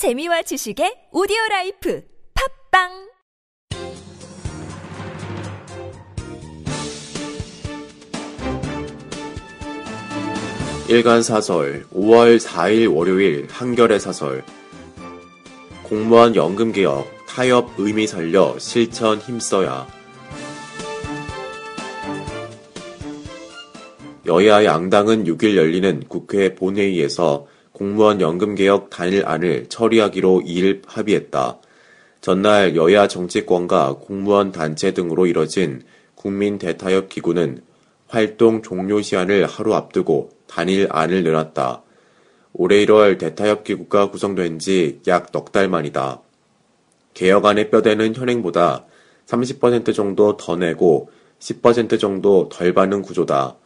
재미와 지식의 오디오 life 팟빵! 일간 사설 5월 4일 월요일 한겨레 사설. 공무원 연금 개혁 타협 의미 살려 실천 힘써야. 여야 양당은 6일 열리는 국회 본회의에서 공무원 연금 개혁 단일안을 처리하기로 2일 합의했다. 전날 여야 정치권과 공무원 단체 등으로 이뤄진 국민 대타협 기구는 활동 종료 시한을 하루 앞두고 단일안을 내놨다. 올해 1월 대타협 기구가 구성된 지 약 넉 달 만이다. 개혁안의 뼈대는 현행보다 30% 정도 더 내고 10% 정도 덜 받는 구조다.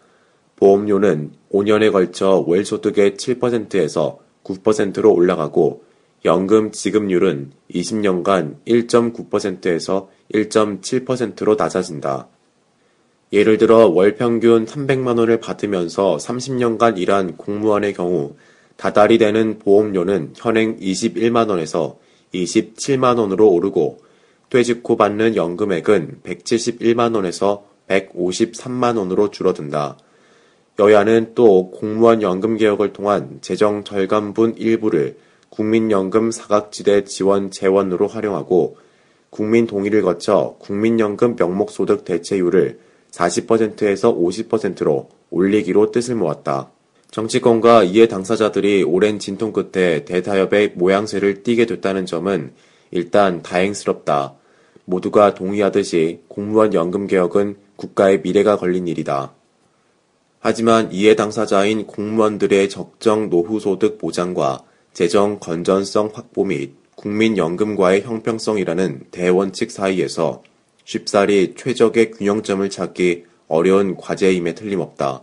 보험료는 5년에 걸쳐 월 소득의 7%에서 9%로 올라가고 연금 지급률은 20년간 1.9%에서 1.7%로 낮아진다. 예를 들어 월 평균 300만 원을 받으면서 30년간 일한 공무원의 경우 다달이 되는 보험료는 현행 21만 원에서 27만 원으로 오르고 퇴직 후 받는 연금액은 171만 원에서 153만 원으로 줄어든다. 여야는 또 공무원 연금 개혁을 통한 재정 절감분 일부를 국민연금 사각지대 지원 재원으로 활용하고 국민 동의를 거쳐 국민연금 명목소득 대체율을 40%에서 50%로 올리기로 뜻을 모았다. 정치권과 이해 당사자들이 오랜 진통 끝에 대타협의 모양새를 띠게 됐다는 점은 일단 다행스럽다. 모두가 동의하듯이 공무원 연금 개혁은 국가의 미래가 걸린 일이다. 하지만 이해 당사자인 공무원들의 적정 노후소득 보장과 재정 건전성 확보 및 국민연금과의 형평성이라는 대원칙 사이에서 쉽사리 최적의 균형점을 찾기 어려운 과제임에 틀림없다.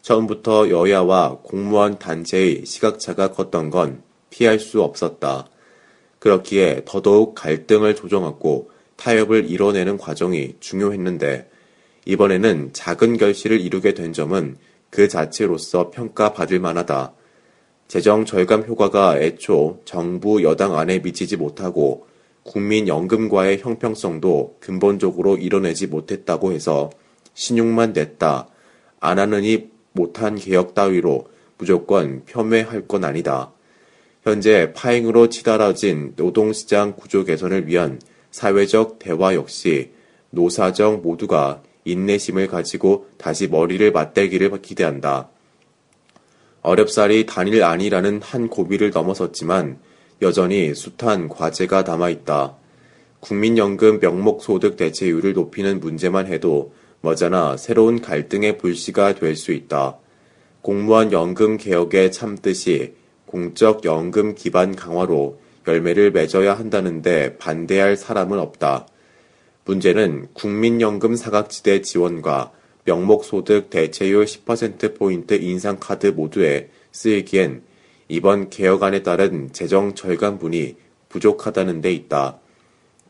처음부터 여야와 공무원 단체의 시각차가 컸던 건 피할 수 없었다. 그렇기에 더더욱 갈등을 조정하고 타협을 이뤄내는 과정이 중요했는데 이번에는 작은 결실을 이루게 된 점은 그 자체로서 평가받을 만하다. 재정 절감 효과가 애초 정부 여당 안에 미치지 못하고 국민연금과의 형평성도 근본적으로 이뤄내지 못했다고 해서 신용만 냈다. 안 하느니 못한 개혁 따위로 무조건 폄훼할 건 아니다. 현재 파행으로 치달아진 노동시장 구조 개선을 위한 사회적 대화 역시 노사정 모두가 인내심을 가지고 다시 머리를 맞대기를 기대한다. 어렵사리 단일 안이라는 한 고비를 넘어섰지만 여전히 숱한 과제가 남아있다. 국민연금 명목소득 대체율을 높이는 문제만 해도 머지나 새로운 갈등의 불씨가 될 수 있다. 공무원 연금 개혁에 참듯이 공적 연금 기반 강화로 열매를 맺어야 한다는데 반대할 사람은 없다. 문제는 국민연금 사각지대 지원과 명목소득 대체율 10%포인트 인상 카드 모두에 쓰이기엔 이번 개혁안에 따른 재정 절감분이 부족하다는 데 있다.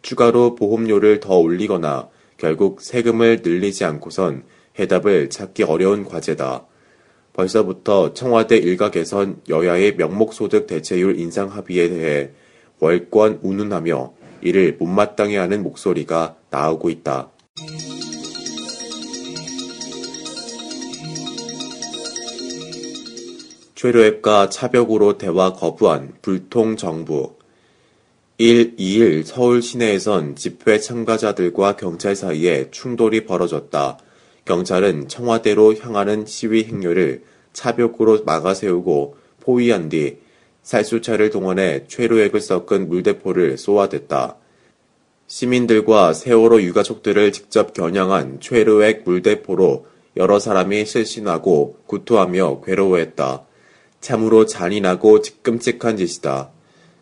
추가로 보험료를 더 올리거나 결국 세금을 늘리지 않고선 해답을 찾기 어려운 과제다. 벌써부터 청와대 일각에선 여야의 명목소득 대체율 인상 합의에 대해 월권 운운하며 이를 못마땅해 하는 목소리가 나오고 있다. 최료앱과 차벽으로 대화 거부한 불통 정부 1, 2일 서울 시내에선 집회 참가자들과 경찰 사이에 충돌이 벌어졌다. 경찰은 청와대로 향하는 시위 행렬을 차벽으로 막아세우고 포위한 뒤 살수차를 동원해 최루액을 섞은 물대포를 쏘아댔다. 시민들과 세월호 유가족들을 직접 겨냥한 최루액 물대포로 여러 사람이 실신하고 구토하며 괴로워했다. 참으로 잔인하고 끔찍한 짓이다.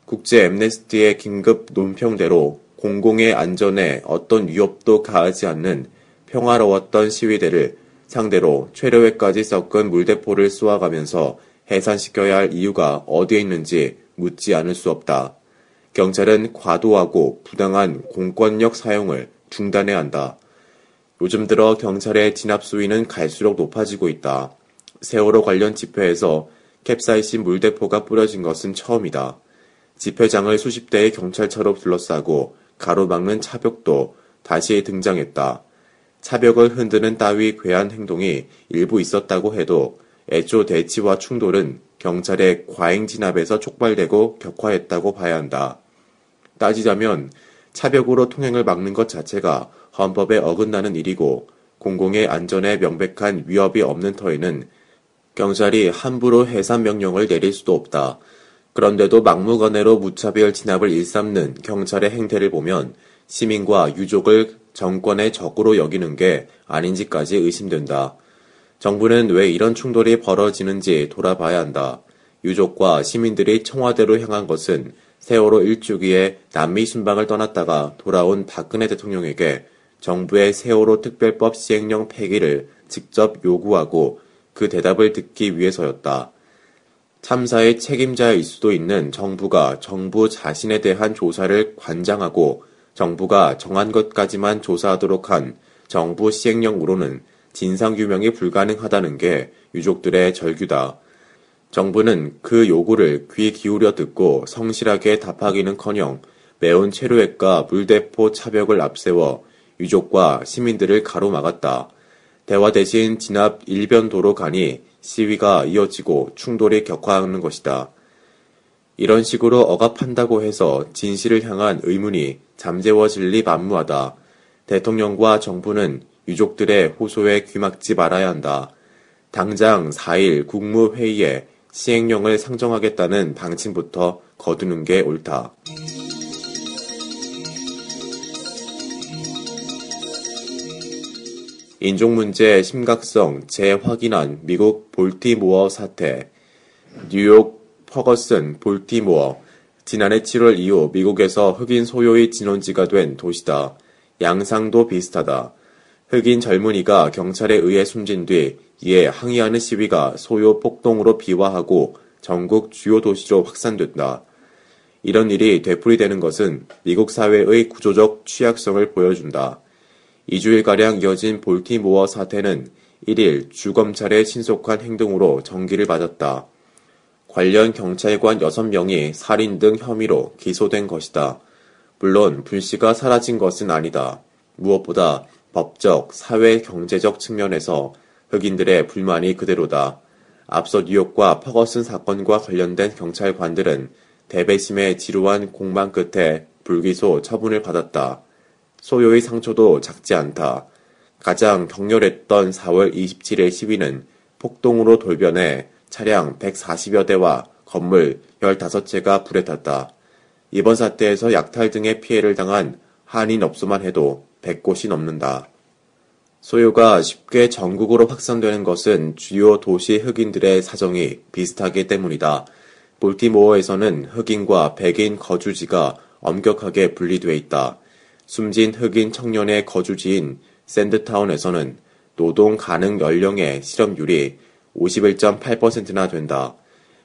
국제 엠네스티의 긴급 논평대로 공공의 안전에 어떤 위협도 가하지 않는 평화로웠던 시위대를 상대로 최료액까지 섞은 물대포를 쏘아가면서 해산시켜야 할 이유가 어디에 있는지 묻지 않을 수 없다. 경찰은 과도하고 부당한 공권력 사용을 중단해야 한다. 요즘 들어 경찰의 진압 수위는 갈수록 높아지고 있다. 세월호 관련 집회에서 캡사이신 물대포가 뿌려진 것은 처음이다. 집회장을 수십 대의 경찰차로 둘러싸고 가로막는 차벽도 다시 등장했다. 차벽을 흔드는 따위 괴한 행동이 일부 있었다고 해도 애초 대치와 충돌은 경찰의 과잉 진압에서 촉발되고 격화했다고 봐야 한다. 따지자면 차벽으로 통행을 막는 것 자체가 헌법에 어긋나는 일이고 공공의 안전에 명백한 위협이 없는 터에는 경찰이 함부로 해산 명령을 내릴 수도 없다. 그런데도 막무가내로 무차별 진압을 일삼는 경찰의 행태를 보면 시민과 유족을 정권의 적으로 여기는 게 아닌지까지 의심된다. 정부는 왜 이런 충돌이 벌어지는지 돌아봐야 한다. 유족과 시민들이 청와대로 향한 것은 세월호 일주기에 남미 순방을 떠났다가 돌아온 박근혜 대통령에게 정부의 세월호 특별법 시행령 폐기를 직접 요구하고 그 대답을 듣기 위해서였다. 참사의 책임자일 수도 있는 정부가 정부 자신에 대한 조사를 관장하고 정부가 정한 것까지만 조사하도록 한 정부 시행령으로는 진상규명이 불가능하다는 게 유족들의 절규다. 정부는 그 요구를 귀 기울여 듣고 성실하게 답하기는커녕 매운 체류액과 물대포 차벽을 앞세워 유족과 시민들을 가로막았다. 대화 대신 진압 일변도로 가니 시위가 이어지고 충돌이 격화하는 것이다. 이런 식으로 억압한다고 해서 진실을 향한 의문이 잠재워질 리 만무하다. 대통령과 정부는 유족들의 호소에 귀막지 말아야 한다. 당장 4일 국무회의에 시행령을 상정하겠다는 방침부터 거두는 게 옳다. 인종 문제의 심각성 재확인한 미국 볼티모어 사태. 뉴욕 퍼거슨 볼티모어. 지난해 7월 이후 미국에서 흑인 소유의 진원지가 된 도시다. 양상도 비슷하다. 흑인 젊은이가 경찰에 의해 숨진 뒤 이에 항의하는 시위가 소요 폭동으로 비화하고 전국 주요 도시로 확산됐다. 이런 일이 되풀이되는 것은 미국 사회의 구조적 취약성을 보여준다. 2주일가량 이어진 볼티모어 사태는 1일 주검찰의 신속한 행동으로 전기를 맞았다. 관련 경찰관 6명이 살인 등 혐의로 기소된 것이다. 물론 불씨가 사라진 것은 아니다. 무엇보다 법적, 사회, 경제적 측면에서 흑인들의 불만이 그대로다. 앞서 뉴욕과 퍼거슨 사건과 관련된 경찰관들은 대배심의 지루한 공방 끝에 불기소 처분을 받았다. 소요의 상처도 작지 않다. 가장 격렬했던 4월 27일 시위는 폭동으로 돌변해 차량 140여 대와 건물 15채가 불에 탔다. 이번 사태에서 약탈 등의 피해를 당한 한인 업소만 해도 100곳이 넘는다. 소요가 쉽게 전국으로 확산되는 것은 주요 도시 흑인들의 사정이 비슷하기 때문이다. 볼티모어에서는 흑인과 백인 거주지가 엄격하게 분리돼 있다. 숨진 흑인 청년의 거주지인 샌드타운에서는 노동 가능 연령의 실업률이 51.8%나 된다.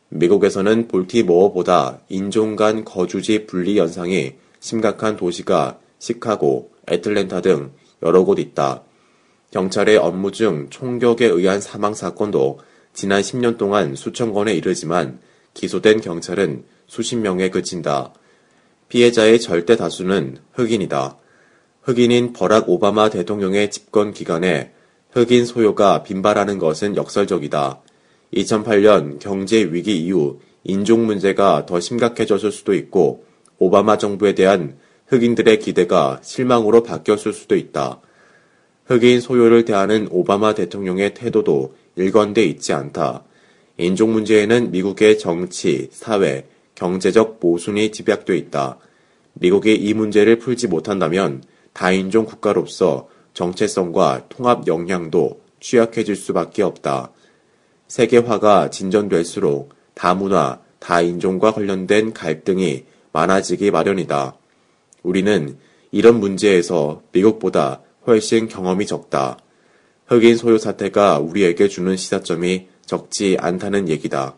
미국에서는 볼티모어보다 인종 간 거주지 분리 현상이 심각한 도시가 시카고, 애틀랜타 등 여러 곳 있다. 경찰의 업무 중 총격에 의한 사망 사건도 지난 10년 동안 수천 건에 이르지만 기소된 경찰은 수십 명에 그친다. 피해자의 절대 다수는 흑인이다. 흑인인 버락 오바마 대통령의 집권 기간에 흑인 소요가 빈발하는 것은 역설적이다. 2008년 경제 위기 이후 인종 문제가 더 심각해졌을 수도 있고 오바마 정부에 대한 흑인들의 기대가 실망으로 바뀌었을 수도 있다. 흑인 소요를 대하는 오바마 대통령의 태도도 일관돼 있지 않다. 인종 문제에는 미국의 정치, 사회, 경제적 모순이 집약돼 있다. 미국이 이 문제를 풀지 못한다면 다인종 국가로서 정체성과 통합 역량도 취약해질 수밖에 없다. 세계화가 진전될수록 다문화, 다인종과 관련된 갈등이 많아지기 마련이다. 우리는 이런 문제에서 미국보다 훨씬 경험이 적다. 흑인 소유 사태가 우리에게 주는 시사점이 적지 않다는 얘기다.